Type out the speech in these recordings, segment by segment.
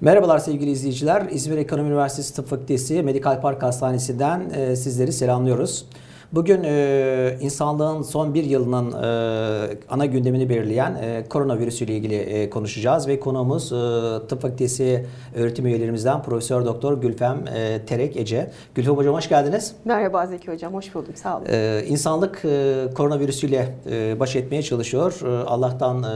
Merhabalar sevgili izleyiciler. İzmir Ekonomi Üniversitesi Tıp Fakültesi Medikal Park Hastanesi'den e, sizleri selamlıyoruz. Bugün e, insanlığın son bir yılının e, ana gündemini belirleyen e, koronavirüs ile ilgili e, konuşacağız ve konuğumuz e, Tıp Fakültesi öğretim üyelerimizden Profesör Doktor Gülfem e, Terek Ece. Gülfem Hocam hoş geldiniz. Merhaba Zeki Hocam, hoş buldum. Sağ olun. Ee, insanlık e, koronavirüsüyle e, baş etmeye çalışıyor. E, Allah'tan e,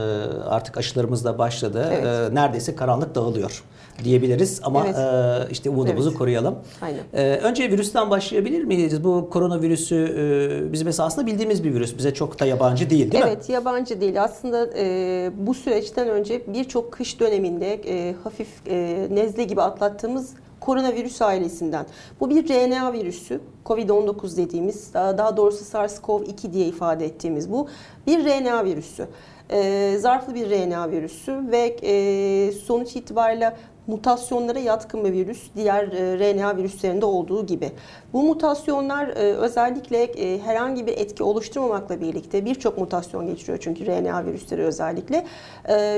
artık aşılarımız da başladı. Evet. E, neredeyse karanlık dağılıyor diyebiliriz ama Evet. e, işte umudumuzu Evet. koruyalım. Aynen. E, önce virüsten başlayabilir miyiz? Bu koronavirüsü e, bizim esasında bildiğimiz bir virüs. Bize çok da yabancı değil değil mi? evet, yabancı değil. Aslında e, bu süreçten önce birçok kış döneminde e, hafif e, nezle gibi atlattığımız koronavirüs ailesinden. Bu bir RNA virüsü. Covid-19 dediğimiz, daha, daha doğrusu SARS-CoV-2 diye ifade ettiğimiz bu bir RNA virüsü. E, zarflı bir RNA virüsü ve e, sonuç itibariyle mutasyonlara yatkın bir virüs diğer e, RNA virüslerinde olduğu gibi. Bu mutasyonlar e, özellikle e, herhangi bir etki oluşturmamakla birlikte birçok mutasyon geçiriyor çünkü RNA virüsleri özellikle.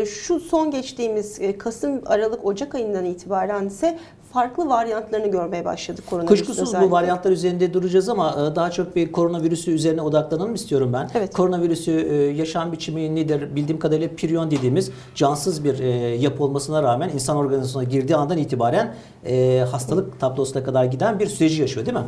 Şu son geçtiğimiz Kasım, Aralık, Ocak ayından itibaren ise farklı varyantlarını görmeye başladık koronavirüsün Kuşkusuz özellikle. bu varyantlar üzerinde duracağız ama e, daha çok bir koronavirüsü üzerine odaklanalım istiyorum ben. Evet. Koronavirüsü e, yaşam biçimi nedir? Bildiğim kadarıyla prion dediğimiz cansız bir e, yapı olmasına rağmen insan organizasyonuna girdiği andan itibaren hastalık tablosuna kadar giden bir süreci yaşıyor değil mi?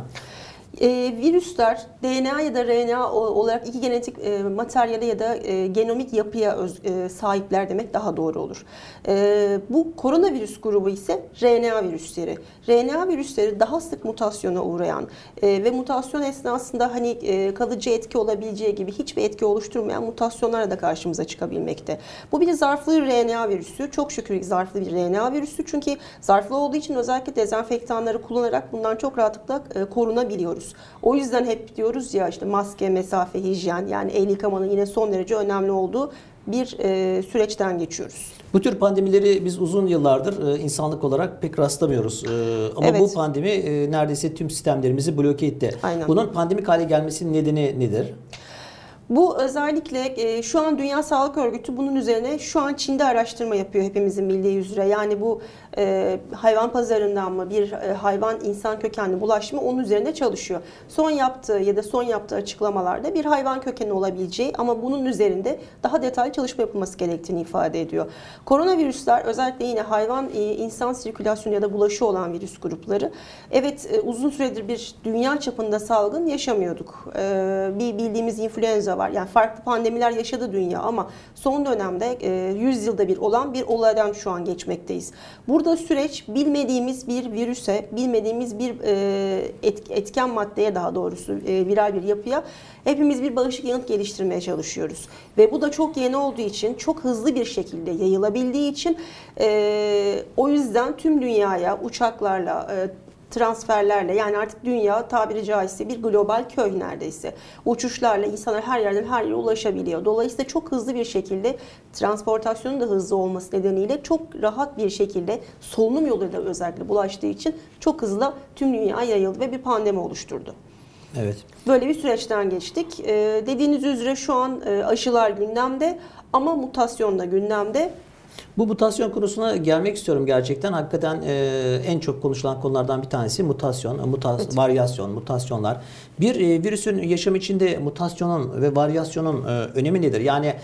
E, virüsler DNA ya da RNA olarak iki genetik e, materyale ya da e, genomik yapıya öz- e, sahipler demek daha doğru olur. E, bu koronavirüs grubu ise RNA virüsleri. RNA virüsleri daha sık mutasyona uğrayan e, ve mutasyon esnasında hani e, kalıcı etki olabileceği gibi hiçbir etki oluşturmayan mutasyonlara da karşımıza çıkabilmekte. Bu bir zarflı RNA virüsü. Çok şükür zarflı bir RNA virüsü. Çünkü zarflı olduğu için özellikle dezenfektanları kullanarak bundan çok rahatlıkla e, korunabiliyoruz. O yüzden hep diyoruz ya işte maske, mesafe, hijyen yani el yıkamanın yine son derece önemli olduğu bir e, süreçten geçiyoruz. Bu tür pandemileri biz uzun yıllardır e, insanlık olarak pek rastlamıyoruz. E, ama Evet. bu pandemi e, neredeyse tüm sistemlerimizi bloke etti. Aynen. Bunun pandemik hale gelmesinin nedeni nedir? Bu özellikle e, şu an Dünya Sağlık Örgütü bunun üzerine şu an Çin'de araştırma yapıyor hepimizin bildiği üzere. Yani bu e, hayvan pazarından mı bir e, hayvan insan kökenli bulaşma onun üzerinde çalışıyor. Son yaptığı ya da son yaptığı açıklamalarda bir hayvan kökeni olabileceği ama bunun üzerinde daha detaylı çalışma yapılması gerektiğini ifade ediyor. Koronavirüsler özellikle yine hayvan e, insan sirkülasyonu ya da bulaşı olan virüs grupları. Evet e, uzun süredir bir dünya çapında salgın yaşamıyorduk. E, bir bildiğimiz influenza var. Yani farklı pandemiler yaşadı dünya ama son dönemde e, 100 yılda bir olan bir olaydan şu an geçmekteyiz. Burada süreç bilmediğimiz bir virüse, bilmediğimiz bir e, et- etken maddeye daha doğrusu e, viral bir yapıya hepimiz bir bağışık yanıt geliştirmeye çalışıyoruz. Ve bu da çok yeni olduğu için, çok hızlı bir şekilde yayılabildiği için e, o yüzden tüm dünyaya uçaklarla, transferlerle yani artık dünya tabiri caizse bir global köy neredeyse. Uçuşlarla insanlar her yerden her yere ulaşabiliyor. Dolayısıyla çok hızlı bir şekilde transportasyonun da hızlı olması nedeniyle çok rahat bir şekilde solunum yoluyla özellikle bulaştığı için çok hızlı tüm dünya yayıldı ve bir pandemi oluşturdu. Evet. Böyle bir süreçten geçtik. Ee, dediğiniz üzere şu an e, aşılar gündemde ama mutasyon da gündemde. Bu mutasyon konusuna gelmek istiyorum gerçekten. Hakikaten e, en çok konuşulan konulardan bir tanesi mutasyon, mutas varyasyon, mutasyonlar. Bir e, virüsün yaşam içinde mutasyonun ve varyasyonun e, önemi nedir? Yani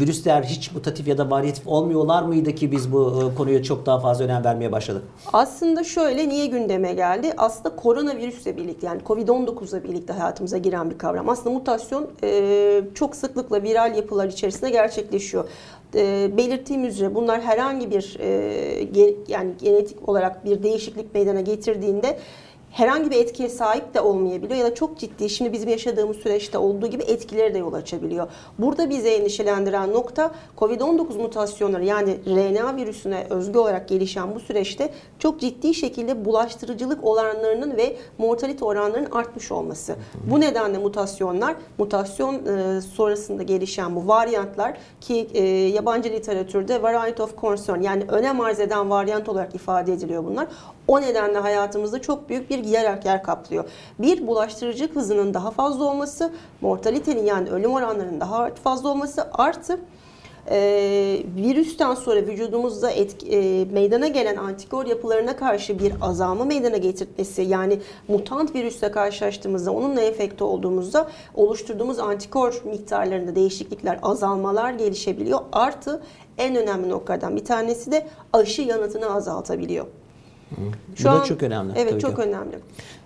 virüsler hiç mutatif ya da varyatif olmuyorlar mıydı ki biz bu e, konuya çok daha fazla önem vermeye başladık? Aslında şöyle niye gündeme geldi? Aslında koronavirüsle birlikte yani Covid-19'la birlikte hayatımıza giren bir kavram. Aslında mutasyon e, çok sıklıkla viral yapılar içerisinde gerçekleşiyor. E, belirttiğim üzere bunlar herhangi bir e, yani genetik olarak bir değişiklik meydana getirdiğinde herhangi bir etkiye sahip de olmayabiliyor ya da çok ciddi şimdi bizim yaşadığımız süreçte olduğu gibi etkileri de yol açabiliyor. Burada bizi endişelendiren nokta COVID-19 mutasyonları yani RNA virüsüne özgü olarak gelişen bu süreçte çok ciddi şekilde bulaştırıcılık oranlarının ve mortalite oranlarının artmış olması. Bu nedenle mutasyonlar, mutasyon e, sonrasında gelişen bu varyantlar ki e, yabancı literatürde variant of concern yani önem arz eden varyant olarak ifade ediliyor bunlar. O nedenle hayatımızda çok büyük bir yer yer kaplıyor. Bir bulaştırıcı hızının daha fazla olması, mortalitenin yani ölüm oranlarının daha fazla olması artı e, virüsten sonra vücudumuzda etki, e, meydana gelen antikor yapılarına karşı bir azalma meydana getirtmesi yani mutant virüsle karşılaştığımızda onunla enfekte olduğumuzda oluşturduğumuz antikor miktarlarında değişiklikler, azalmalar gelişebiliyor. Artı en önemli noktalardan bir tanesi de aşı yanıtını azaltabiliyor. Bu da çok önemli. Evet tabii çok ki. önemli.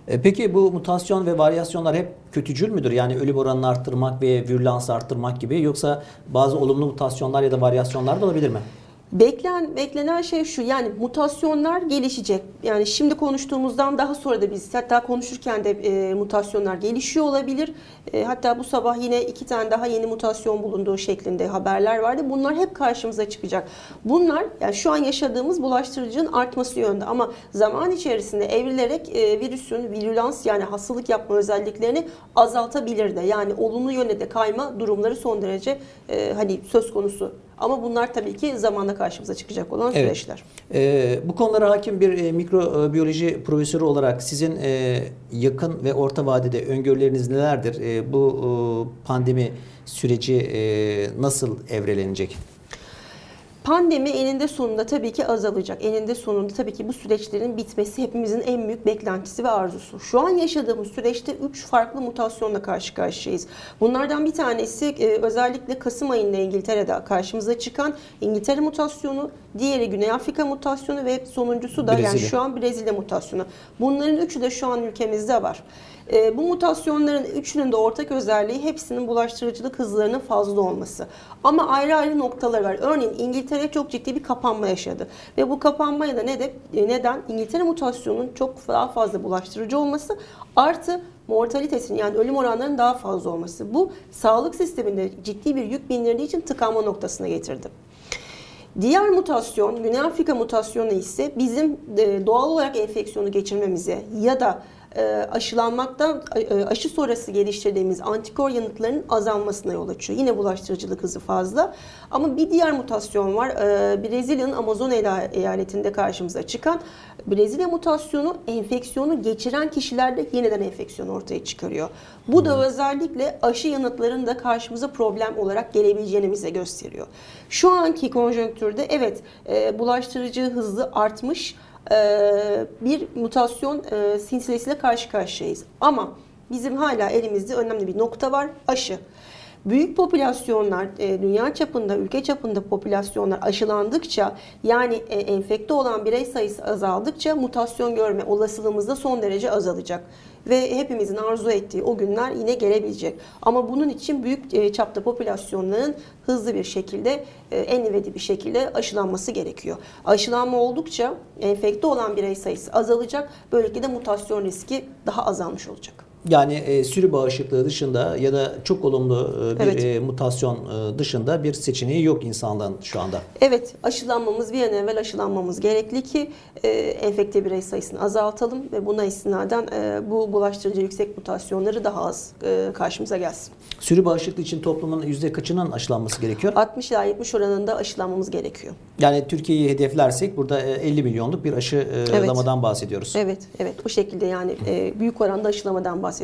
E, Peki bu mutasyon ve varyasyonlar hep kötücül müdür? Yani ölüm oranını arttırmak ve virülansı arttırmak gibi yoksa bazı olumlu mutasyonlar ya da varyasyonlar da olabilir mi? Beklen, beklenen şey şu yani mutasyonlar gelişecek. Yani şimdi konuştuğumuzdan daha sonra da biz hatta konuşurken de e, mutasyonlar gelişiyor olabilir. E, hatta bu sabah yine iki tane daha yeni mutasyon bulunduğu şeklinde haberler vardı. Bunlar hep karşımıza çıkacak. Bunlar yani şu an yaşadığımız bulaştırıcının artması yönde ama zaman içerisinde evrilerek e, virüsün virülans yani hastalık yapma özelliklerini azaltabilir de. Yani olumlu yöne de kayma durumları son derece e, hani söz konusu. Ama bunlar tabii ki zamanla karşımıza çıkacak olan Evet. süreçler. E, bu konulara hakim bir e, mikrobiyoloji profesörü olarak sizin e, yakın ve orta vadede öngörüleriniz nelerdir? E, bu e, pandemi süreci e, nasıl evrelenecek? Pandemi eninde sonunda tabii ki azalacak. Eninde sonunda tabii ki bu süreçlerin bitmesi hepimizin en büyük beklentisi ve arzusu. Şu an yaşadığımız süreçte 3 farklı mutasyonla karşı karşıyayız. Bunlardan bir tanesi e, özellikle Kasım ayında İngiltere'de karşımıza çıkan İngiltere mutasyonu, diğeri Güney Afrika mutasyonu ve sonuncusu da yani Brezilya. şu an Brezilya mutasyonu. Bunların üçü de şu an ülkemizde var. E, bu mutasyonların üçünün de ortak özelliği hepsinin bulaştırıcılık hızlarının fazla olması. Ama ayrı ayrı noktaları var. Örneğin İngiltere çok ciddi bir kapanma yaşadı. Ve bu kapanmaya da ne de, neden? İngiltere mutasyonunun çok daha fazla bulaştırıcı olması artı mortalitesinin yani ölüm oranlarının daha fazla olması. Bu sağlık sisteminde ciddi bir yük bindirdiği için tıkanma noktasına getirdi. Diğer mutasyon, Güney Afrika mutasyonu ise bizim e, doğal olarak enfeksiyonu geçirmemize ya da aşılanmaktan e, aşı sonrası geliştirdiğimiz antikor yanıtlarının azalmasına yol açıyor. Yine bulaştırıcılık hızı fazla. Ama bir diğer mutasyon var. E, Brezilya'nın Amazon eyaletinde karşımıza çıkan Brezilya mutasyonu enfeksiyonu geçiren kişilerde yeniden enfeksiyon ortaya çıkarıyor. Bu da özellikle aşı yanıtlarının da karşımıza problem olarak gelebileceğini bize gösteriyor. Şu anki konjonktürde evet e, bulaştırıcı hızı artmış e, bir mutasyon e, silsilesiyle karşı karşıyayız. Ama bizim hala elimizde önemli bir nokta var aşı. Büyük popülasyonlar, e, dünya çapında, ülke çapında popülasyonlar aşılandıkça yani e, enfekte olan birey sayısı azaldıkça mutasyon görme olasılığımız da son derece azalacak. Ve hepimizin arzu ettiği o günler yine gelebilecek. Ama bunun için büyük e, çapta popülasyonların hızlı bir şekilde, e, en ivedi bir şekilde aşılanması gerekiyor. Aşılanma oldukça enfekte olan birey sayısı azalacak. Böylelikle de mutasyon riski daha azalmış olacak. Yani e, sürü bağışıklığı dışında ya da çok olumlu e, bir Evet. e, mutasyon e, dışında bir seçeneği yok insanlığın şu anda. Evet, aşılanmamız bir an evvel aşılanmamız gerekli ki e, enfekte birey sayısını azaltalım ve buna istinaden e, bu bulaştırıcı yüksek mutasyonları daha az e, karşımıza gelsin. Sürü bağışıklığı için toplumun yüzde kaçının aşılanması gerekiyor? 60 ila 70 oranında aşılanmamız gerekiyor. Yani Türkiye'yi hedeflersek burada e, 50 milyonluk bir aşılamadan bahsediyoruz. Evet, evet bu şekilde yani e, büyük oranda aşılamadan bahsediyoruz.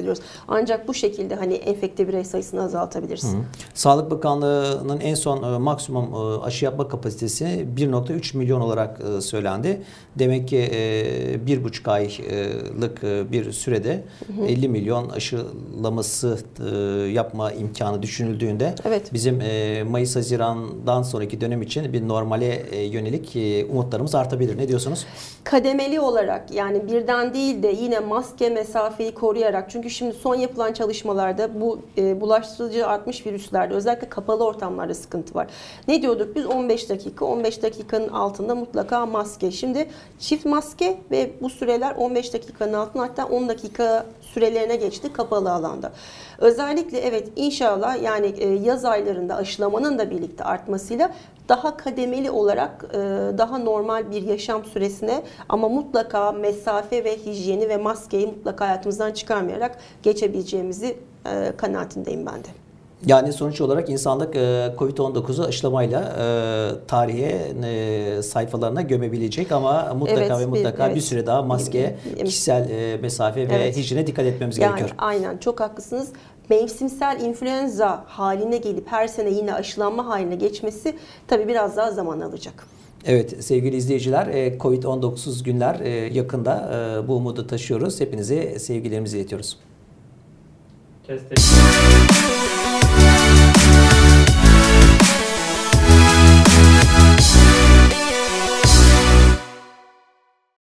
Ancak bu şekilde hani enfekte birey sayısını azaltabilirsin. Sağlık Bakanlığı'nın en son e, maksimum e, aşı yapma kapasitesi 1.3 milyon olarak e, söylendi. Demek ki e, bir buçuk aylık e, bir sürede 50 milyon aşılaması e, yapma imkanı düşünüldüğünde Evet. bizim e, Mayıs-Haziran'dan sonraki dönem için bir normale e, yönelik e, umutlarımız artabilir. Ne diyorsunuz? kademeli olarak yani birden değil de yine maske mesafeyi koruyarak çünkü şimdi son yapılan çalışmalarda bu e, bulaştırıcı artmış virüslerde özellikle kapalı ortamlarda sıkıntı var. Ne diyorduk biz 15 dakika 15 dakikanın altında mutlaka maske. Şimdi çift maske ve bu süreler 15 dakikanın altında hatta 10 dakika sürelerine geçti kapalı alanda. Özellikle evet inşallah yani e, yaz aylarında aşılamanın da birlikte artmasıyla daha kademeli olarak e, daha normal bir yaşam süresine ama mutlaka mesafe ve hijyeni ve maskeyi mutlaka hayatımızdan çıkarmayarak geçebileceğimizi e, kanaatindeyim ben de. Yani sonuç olarak insanlık e, Covid-19'u aşılamayla e, tarihe sayfalarına gömebilecek ama mutlaka Evet, ve bir- mutlaka bir evet. süre daha maske, kişisel mesafe ve Evet. hijyene dikkat etmemiz Yani gerekiyor. aynen çok haklısınız. Mevsimsel influenza haline gelip her sene yine aşılanma haline geçmesi tabii biraz daha zaman alacak. Evet sevgili izleyiciler e, Covid-19 günler e, yakında e, bu umudu taşıyoruz. Hepinize sevgilerimizi iletiyoruz. Kestik.